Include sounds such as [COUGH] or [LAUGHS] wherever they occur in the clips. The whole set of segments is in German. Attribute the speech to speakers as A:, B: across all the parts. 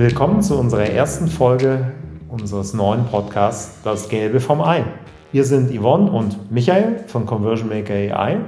A: Willkommen zu unserer ersten Folge unseres neuen Podcasts Das Gelbe vom Ei. Wir sind Yvonne und Michael von Conversion Maker AI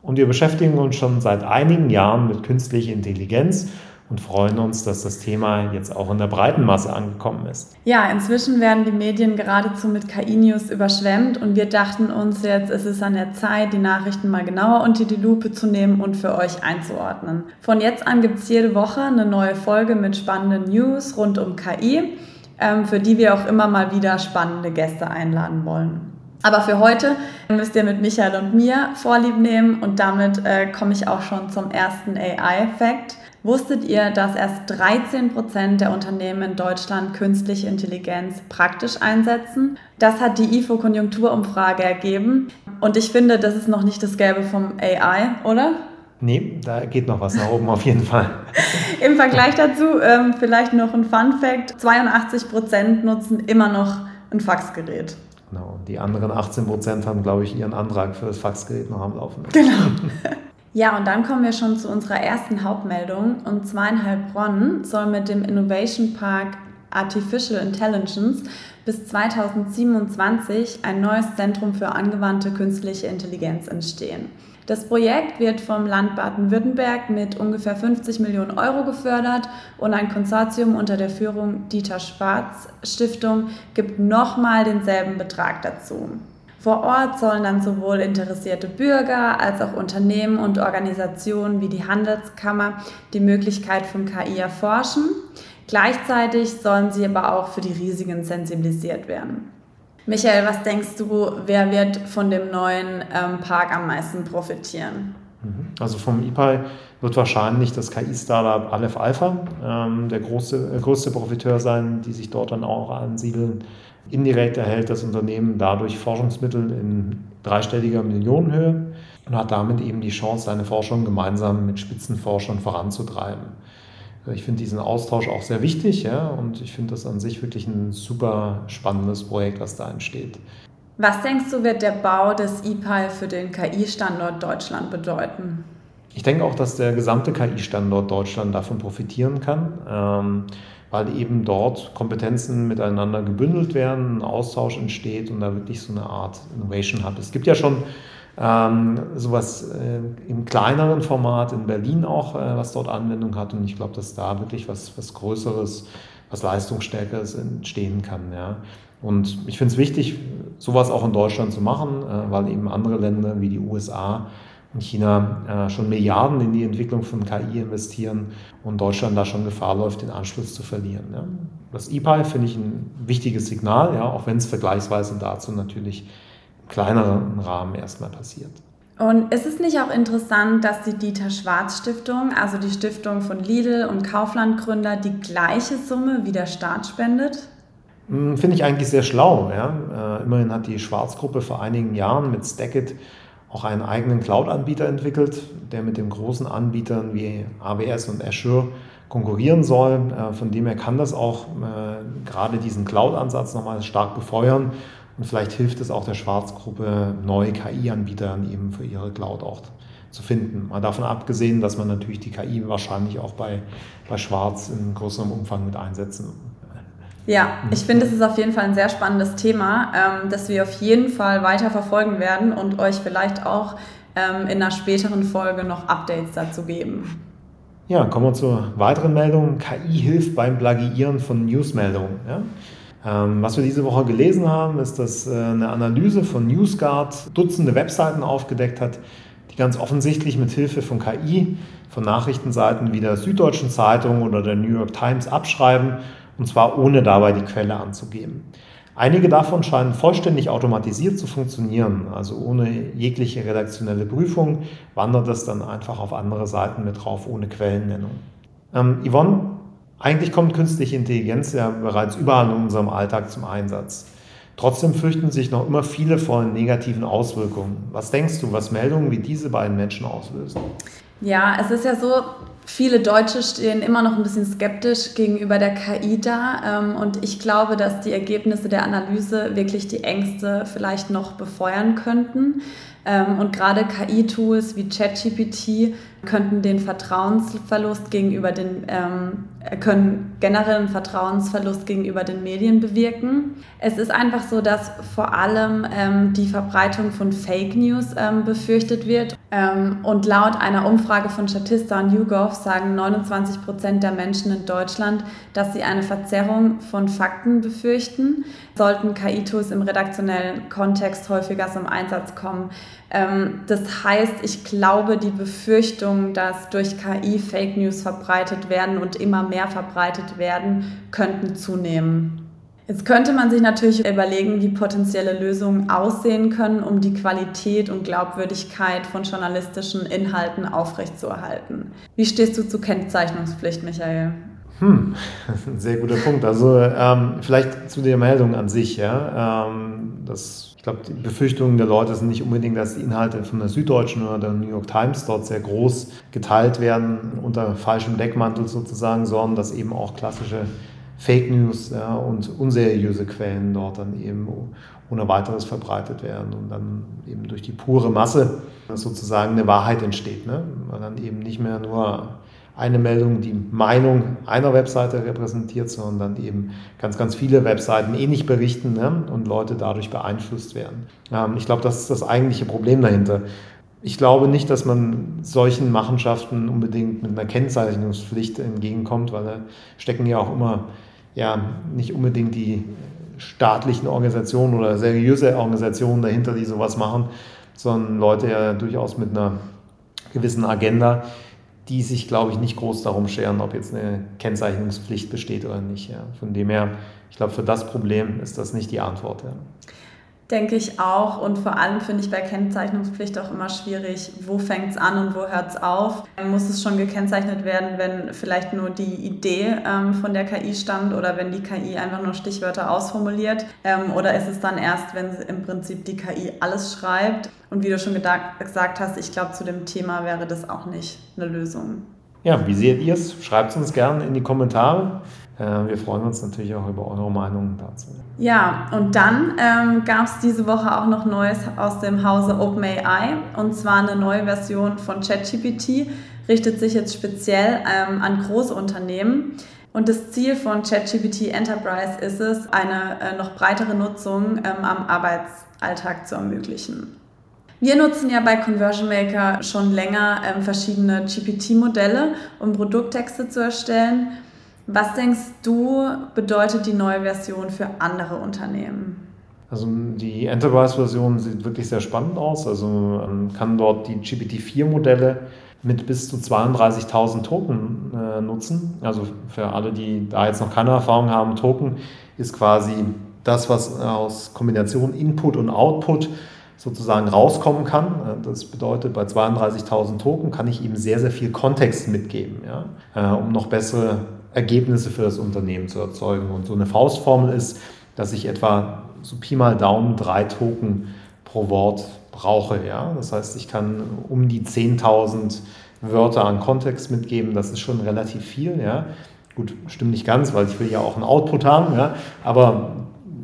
A: und wir beschäftigen uns schon seit einigen Jahren mit künstlicher Intelligenz und freuen uns, dass das Thema jetzt auch in der breiten Masse angekommen ist.
B: Ja, inzwischen werden die Medien geradezu mit KI-News überschwemmt und wir dachten uns, jetzt ist es an der Zeit, die Nachrichten mal genauer unter die Lupe zu nehmen und für euch einzuordnen. Von jetzt an gibt es jede Woche eine neue Folge mit spannenden News rund um KI, ähm, für die wir auch immer mal wieder spannende Gäste einladen wollen. Aber für heute müsst ihr mit Michael und mir Vorlieb nehmen und damit äh, komme ich auch schon zum ersten AI-Fact. Wusstet ihr, dass erst 13 Prozent der Unternehmen in Deutschland künstliche Intelligenz praktisch einsetzen? Das hat die IFO-Konjunkturumfrage ergeben. Und ich finde, das ist noch nicht das Gelbe vom AI, oder?
A: Nee, da geht noch was nach oben auf jeden Fall. [LAUGHS]
B: Im Vergleich dazu ähm, vielleicht noch ein Fun Fact: 82 Prozent nutzen immer noch ein Faxgerät.
A: Genau, die anderen 18 Prozent haben, glaube ich, ihren Antrag für das Faxgerät noch am Laufen.
B: Genau. [LAUGHS] Ja, und dann kommen wir schon zu unserer ersten Hauptmeldung. Und zwar in soll mit dem Innovation Park Artificial Intelligence bis 2027 ein neues Zentrum für angewandte künstliche Intelligenz entstehen. Das Projekt wird vom Land Baden-Württemberg mit ungefähr 50 Millionen Euro gefördert und ein Konsortium unter der Führung Dieter Schwarz Stiftung gibt nochmal denselben Betrag dazu. Vor Ort sollen dann sowohl interessierte Bürger als auch Unternehmen und Organisationen wie die Handelskammer die Möglichkeit von KI erforschen. Gleichzeitig sollen sie aber auch für die Risiken sensibilisiert werden. Michael, was denkst du, wer wird von dem neuen ähm, Park am meisten profitieren?
A: Mhm. Also vom IPAI wird wahrscheinlich das KI-Startup Aleph Alpha ähm, der große, äh, größte Profiteur sein, die sich dort dann auch ansiedeln. Indirekt erhält das Unternehmen dadurch Forschungsmittel in dreistelliger Millionenhöhe und hat damit eben die Chance, seine Forschung gemeinsam mit Spitzenforschern voranzutreiben. Ich finde diesen Austausch auch sehr wichtig ja, und ich finde das an sich wirklich ein super spannendes Projekt, was da entsteht.
B: Was denkst du, wird der Bau des IPAL für den KI-Standort Deutschland bedeuten?
A: Ich denke auch, dass der gesamte KI-Standort Deutschland davon profitieren kann. Ähm, weil eben dort Kompetenzen miteinander gebündelt werden, ein Austausch entsteht und da wirklich so eine Art Innovation hat. Es gibt ja schon ähm, sowas äh, im kleineren Format in Berlin auch, äh, was dort Anwendung hat und ich glaube, dass da wirklich was, was Größeres, was Leistungsstärkeres entstehen kann. Ja. Und ich finde es wichtig, sowas auch in Deutschland zu machen, äh, weil eben andere Länder wie die USA in China äh, schon Milliarden in die Entwicklung von KI investieren und Deutschland da schon Gefahr läuft, den Anschluss zu verlieren. Ja. Das EPI finde ich ein wichtiges Signal, ja, auch wenn es vergleichsweise dazu natürlich im kleineren Rahmen erstmal passiert.
B: Und ist es nicht auch interessant, dass die Dieter Schwarz Stiftung, also die Stiftung von Lidl und Kaufland Gründer, die gleiche Summe wie der Staat spendet?
A: Hm, finde ich eigentlich sehr schlau. Ja. Äh, immerhin hat die Schwarz-Gruppe vor einigen Jahren mit Stackit auch einen eigenen Cloud-Anbieter entwickelt, der mit den großen Anbietern wie AWS und Azure konkurrieren soll. Äh, von dem her kann das auch äh, gerade diesen Cloud-Ansatz nochmal stark befeuern. Und vielleicht hilft es auch der Schwarzgruppe, neue KI-Anbieter eben für ihre Cloud auch zu finden. Mal davon abgesehen, dass man natürlich die KI wahrscheinlich auch bei, bei Schwarz in größerem Umfang mit einsetzen
B: ja, ich finde, es ist auf jeden Fall ein sehr spannendes Thema, ähm, das wir auf jeden Fall weiter verfolgen werden und euch vielleicht auch ähm, in einer späteren Folge noch Updates dazu geben.
A: Ja, kommen wir zur weiteren Meldung. KI hilft beim Plagiieren von Newsmeldungen. Ja? Ähm, was wir diese Woche gelesen haben, ist, dass äh, eine Analyse von NewsGuard Dutzende Webseiten aufgedeckt hat, die ganz offensichtlich mit Hilfe von KI von Nachrichtenseiten wie der Süddeutschen Zeitung oder der New York Times abschreiben und zwar ohne dabei die Quelle anzugeben. Einige davon scheinen vollständig automatisiert zu funktionieren, also ohne jegliche redaktionelle Prüfung wandert es dann einfach auf andere Seiten mit drauf, ohne Quellennennung. Ähm, Yvonne, eigentlich kommt künstliche Intelligenz ja bereits überall in unserem Alltag zum Einsatz. Trotzdem fürchten sich noch immer viele vor negativen Auswirkungen. Was denkst du, was Meldungen wie diese beiden Menschen auslösen?
B: Ja, es ist ja so, viele Deutsche stehen immer noch ein bisschen skeptisch gegenüber der KI da. Ähm, und ich glaube, dass die Ergebnisse der Analyse wirklich die Ängste vielleicht noch befeuern könnten. Ähm, und gerade KI-Tools wie ChatGPT könnten den Vertrauensverlust gegenüber den, ähm, können generell einen Vertrauensverlust gegenüber den Medien bewirken. Es ist einfach so, dass vor allem ähm, die Verbreitung von Fake News ähm, befürchtet wird. Ähm, und laut einer Umfrage von Statista und YouGov sagen 29 Prozent der Menschen in Deutschland, dass sie eine Verzerrung von Fakten befürchten. Sollten KI-Tools im redaktionellen Kontext häufiger zum Einsatz kommen, ähm, das heißt, ich glaube, die Befürchtung, dass durch KI Fake News verbreitet werden und immer mehr verbreitet werden, könnten zunehmen. Jetzt könnte man sich natürlich überlegen, wie potenzielle Lösungen aussehen können, um die Qualität und Glaubwürdigkeit von journalistischen Inhalten aufrechtzuerhalten. Wie stehst du zur Kennzeichnungspflicht, Michael?
A: Hm, [LAUGHS] sehr guter Punkt. Also ähm, vielleicht zu der Meldung an sich. Ja. Ähm, das glaube, die Befürchtungen der Leute sind nicht unbedingt, dass die Inhalte von der Süddeutschen oder der New York Times dort sehr groß geteilt werden, unter falschem Deckmantel sozusagen, sondern dass eben auch klassische Fake News ja, und unseriöse Quellen dort dann eben ohne weiteres verbreitet werden und dann eben durch die pure Masse sozusagen eine Wahrheit entsteht. Ne? Weil dann eben nicht mehr nur eine Meldung die Meinung einer Webseite repräsentiert, sondern dann eben ganz, ganz viele Webseiten ähnlich eh berichten ne? und Leute dadurch beeinflusst werden. Ähm, ich glaube, das ist das eigentliche Problem dahinter. Ich glaube nicht, dass man solchen Machenschaften unbedingt mit einer Kennzeichnungspflicht entgegenkommt, weil da stecken ja auch immer ja, nicht unbedingt die staatlichen Organisationen oder seriöse Organisationen dahinter, die sowas machen, sondern Leute ja durchaus mit einer gewissen Agenda, die sich, glaube ich, nicht groß darum scheren, ob jetzt eine Kennzeichnungspflicht besteht oder nicht. Ja. Von dem her, ich glaube, für das Problem ist das nicht die Antwort. Ja.
B: Denke ich auch. Und vor allem finde ich bei Kennzeichnungspflicht auch immer schwierig, wo fängt es an und wo hört es auf. Muss es schon gekennzeichnet werden, wenn vielleicht nur die Idee ähm, von der KI stammt oder wenn die KI einfach nur Stichwörter ausformuliert? Ähm, oder ist es dann erst, wenn im Prinzip die KI alles schreibt? Und wie du schon gesagt hast, ich glaube, zu dem Thema wäre das auch nicht eine Lösung.
A: Ja, wie seht ihr es? Schreibt es uns gerne in die Kommentare. Äh, wir freuen uns natürlich auch über eure Meinungen dazu.
B: Ja, und dann ähm, gab es diese Woche auch noch Neues aus dem Hause OpenAI und zwar eine neue Version von ChatGPT, richtet sich jetzt speziell ähm, an große Unternehmen. Und das Ziel von ChatGPT Enterprise ist es, eine äh, noch breitere Nutzung ähm, am Arbeitsalltag zu ermöglichen. Wir nutzen ja bei Conversion Maker schon länger ähm, verschiedene GPT-Modelle, um Produkttexte zu erstellen. Was denkst du, bedeutet die neue Version für andere Unternehmen?
A: Also die Enterprise-Version sieht wirklich sehr spannend aus. Also man kann dort die GPT-4-Modelle mit bis zu 32.000 Token äh, nutzen. Also für alle, die da jetzt noch keine Erfahrung haben, Token ist quasi das, was aus Kombination Input und Output sozusagen rauskommen kann. Das bedeutet, bei 32.000 Token kann ich eben sehr, sehr viel Kontext mitgeben, ja, äh, um noch bessere Ergebnisse für das Unternehmen zu erzeugen. Und so eine Faustformel ist, dass ich etwa so Pi mal Daumen drei Token pro Wort brauche. Ja? Das heißt, ich kann um die 10.000 Wörter an Kontext mitgeben. Das ist schon relativ viel. Ja? Gut, stimmt nicht ganz, weil ich will ja auch einen Output haben. Ja? Aber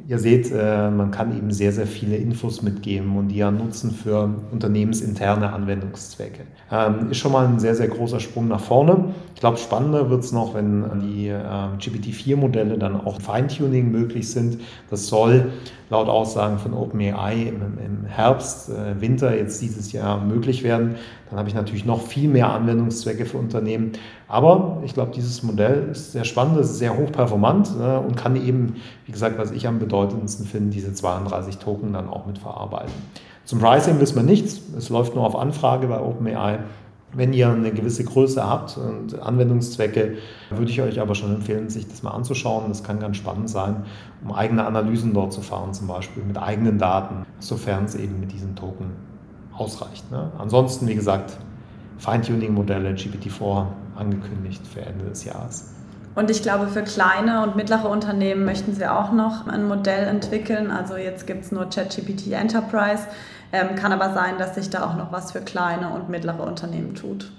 A: ihr seht, äh, man kann eben sehr, sehr viele Infos mitgeben und die ja nutzen für unternehmensinterne Anwendungszwecke. Ähm, ist schon mal ein sehr, sehr großer Sprung nach vorne. Ich glaube, spannender wird es noch, wenn die äh, GPT-4-Modelle dann auch Feintuning möglich sind. Das soll laut Aussagen von OpenAI im, im Herbst, äh, Winter jetzt dieses Jahr möglich werden. Dann habe ich natürlich noch viel mehr Anwendungszwecke für Unternehmen. Aber ich glaube, dieses Modell ist sehr spannend, ist sehr hochperformant äh, und kann eben, wie gesagt, was ich am bedeutendsten finde, diese 32 Token dann auch mit verarbeiten. Zum Pricing wissen wir nichts. Es läuft nur auf Anfrage bei OpenAI. Wenn ihr eine gewisse Größe habt und Anwendungszwecke, würde ich euch aber schon empfehlen, sich das mal anzuschauen. Das kann ganz spannend sein, um eigene Analysen dort zu fahren, zum Beispiel mit eigenen Daten, sofern es eben mit diesen Token ausreicht. Ne? Ansonsten, wie gesagt, Feintuning-Modelle, GPT-4 angekündigt für Ende des Jahres.
B: Und ich glaube, für kleine und mittlere Unternehmen möchten sie auch noch ein Modell entwickeln. Also jetzt gibt es nur ChatGPT Enterprise. Ähm, kann aber sein, dass sich da auch noch was für kleine und mittlere Unternehmen tut.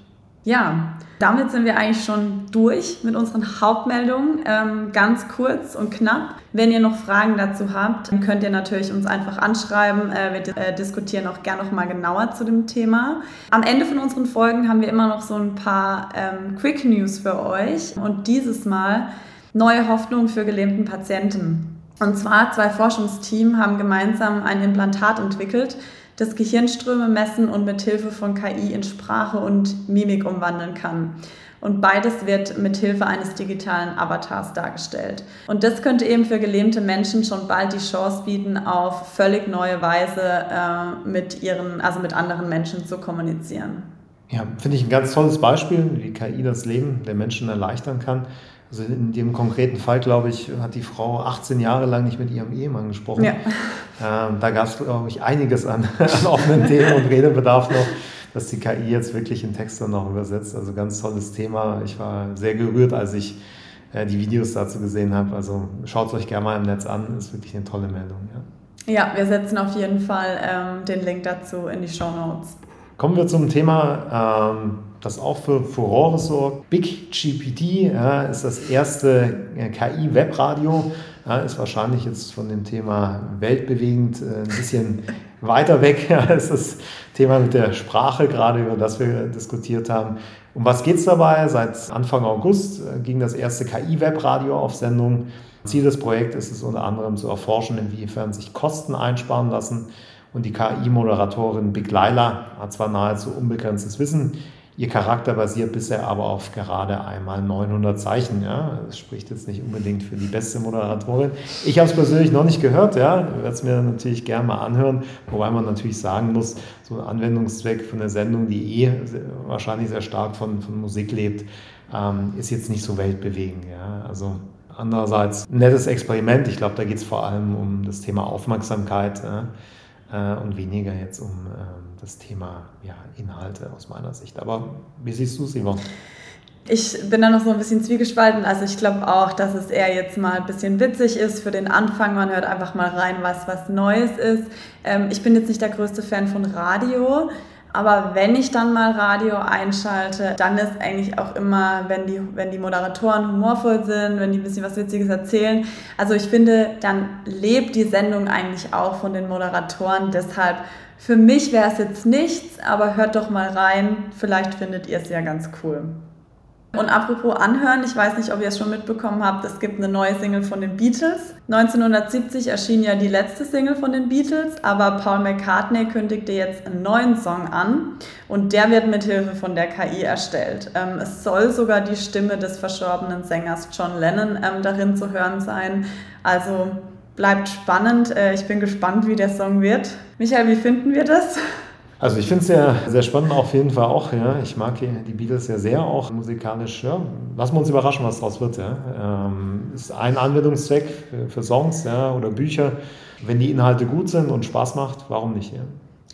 B: Ja, damit sind wir eigentlich schon durch mit unseren Hauptmeldungen. Ähm, ganz kurz und knapp. Wenn ihr noch Fragen dazu habt, könnt ihr natürlich uns einfach anschreiben. Äh, wir äh, diskutieren auch gerne noch mal genauer zu dem Thema. Am Ende von unseren Folgen haben wir immer noch so ein paar ähm, Quick News für euch. Und dieses Mal neue Hoffnung für gelähmten Patienten. Und zwar zwei Forschungsteams haben gemeinsam ein Implantat entwickelt, das Gehirnströme messen und mit Hilfe von KI in Sprache und Mimik umwandeln kann. Und beides wird mit Hilfe eines digitalen Avatars dargestellt. Und das könnte eben für gelähmte Menschen schon bald die Chance bieten, auf völlig neue Weise äh, mit ihren, also mit anderen Menschen zu kommunizieren.
A: Ja, finde ich ein ganz tolles Beispiel, wie KI das Leben der Menschen erleichtern kann. Also in dem konkreten Fall, glaube ich, hat die Frau 18 Jahre lang nicht mit ihrem Ehemann gesprochen. Ja. [LAUGHS] Ähm, da gab es, glaube ich, einiges an, [LAUGHS] an offenen Themen und Redebedarf noch, dass die KI jetzt wirklich in Texte noch übersetzt. Also ganz tolles Thema. Ich war sehr gerührt, als ich äh, die Videos dazu gesehen habe. Also schaut es euch gerne mal im Netz an. Ist wirklich eine tolle Meldung.
B: Ja, ja wir setzen auf jeden Fall ähm, den Link dazu in die Show Notes.
A: Kommen wir zum Thema, ähm, das auch für Furore sorgt. Big GPT ja, ist das erste äh, KI-Webradio. Ja, ist wahrscheinlich jetzt von dem Thema weltbewegend äh, ein bisschen [LAUGHS] weiter weg als das Thema mit der Sprache, gerade über das wir diskutiert haben. Um was geht es dabei? Seit Anfang August äh, ging das erste KI-Webradio auf Sendung. Ziel des Projekts ist es unter anderem zu erforschen, inwiefern sich Kosten einsparen lassen und die KI-Moderatorin Big Laila hat zwar nahezu unbegrenztes Wissen, ihr Charakter basiert bisher aber auf gerade einmal 900 Zeichen. Ja? Das spricht jetzt nicht unbedingt für die beste Moderatorin. Ich habe es persönlich noch nicht gehört, ja, werde es mir natürlich gerne mal anhören, wobei man natürlich sagen muss, so ein Anwendungszweck für eine Sendung, die eh wahrscheinlich sehr stark von, von Musik lebt, ähm, ist jetzt nicht so weltbewegend. Ja? Also andererseits ein nettes Experiment. Ich glaube, da geht es vor allem um das Thema Aufmerksamkeit. Ja? Äh, und weniger jetzt um äh, das Thema ja, Inhalte aus meiner Sicht. Aber wie siehst du es, Yvonne?
B: Ich bin da noch so ein bisschen zwiegespalten. Also ich glaube auch, dass es eher jetzt mal ein bisschen witzig ist für den Anfang. Man hört einfach mal rein, was was Neues ist. Ähm, ich bin jetzt nicht der größte Fan von Radio. Aber wenn ich dann mal Radio einschalte, dann ist eigentlich auch immer, wenn die, wenn die Moderatoren humorvoll sind, wenn die ein bisschen was Witziges erzählen. Also ich finde, dann lebt die Sendung eigentlich auch von den Moderatoren. Deshalb, für mich wäre es jetzt nichts, aber hört doch mal rein. Vielleicht findet ihr es ja ganz cool. Und apropos anhören, ich weiß nicht, ob ihr es schon mitbekommen habt, es gibt eine neue Single von den Beatles. 1970 erschien ja die letzte Single von den Beatles, aber Paul McCartney kündigte jetzt einen neuen Song an und der wird mit Hilfe von der KI erstellt. Ähm, es soll sogar die Stimme des verstorbenen Sängers John Lennon ähm, darin zu hören sein. Also bleibt spannend. Äh, ich bin gespannt, wie der Song wird. Michael, wie finden wir das?
A: Also ich finde es sehr, sehr spannend auf jeden Fall auch. Ja. Ich mag die Beatles ja sehr auch musikalisch. Ja. Lassen wir uns überraschen, was daraus wird. Ja. Ähm, ist ein Anwendungszweck für, für Songs ja, oder Bücher. Wenn die Inhalte gut sind und Spaß macht, warum nicht? Ja.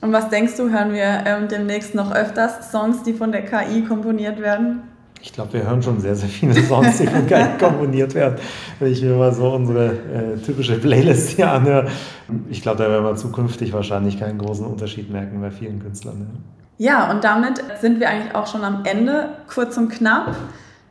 B: Und was denkst du, hören wir ähm, demnächst noch öfters Songs, die von der KI komponiert werden?
A: Ich glaube, wir hören schon sehr, sehr viele Songs, die von KI [LAUGHS] komponiert werden. Wenn ich mir mal so unsere äh, typische Playlist hier anhöre, ich glaube, da werden wir zukünftig wahrscheinlich keinen großen Unterschied merken bei vielen Künstlern. Ne?
B: Ja, und damit sind wir eigentlich auch schon am Ende, kurz und knapp.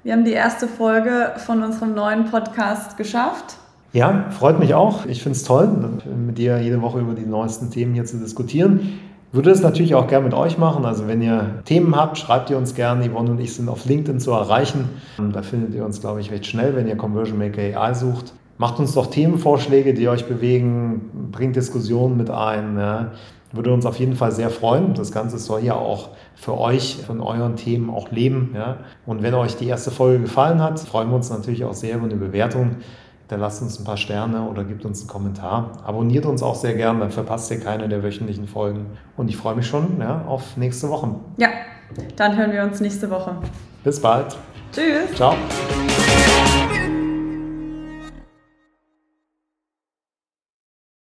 B: Wir haben die erste Folge von unserem neuen Podcast geschafft.
A: Ja, freut mich auch. Ich finde es toll, mit dir jede Woche über die neuesten Themen hier zu diskutieren. Würde es natürlich auch gerne mit euch machen. Also wenn ihr Themen habt, schreibt ihr uns gerne. Yvonne und ich sind auf LinkedIn zu erreichen. Da findet ihr uns, glaube ich, recht schnell, wenn ihr Conversion Maker AI sucht. Macht uns doch Themenvorschläge, die euch bewegen, bringt Diskussionen mit ein. Ja. Würde uns auf jeden Fall sehr freuen. Das Ganze soll ja auch für euch, von euren Themen auch leben. Ja. Und wenn euch die erste Folge gefallen hat, freuen wir uns natürlich auch sehr über eine Bewertung dann lasst uns ein paar Sterne oder gebt uns einen Kommentar. Abonniert uns auch sehr gern, dann verpasst ihr keine der wöchentlichen Folgen. Und ich freue mich schon ja, auf nächste Woche.
B: Ja, dann hören wir uns nächste Woche.
A: Bis bald.
B: Tschüss.
A: Ciao.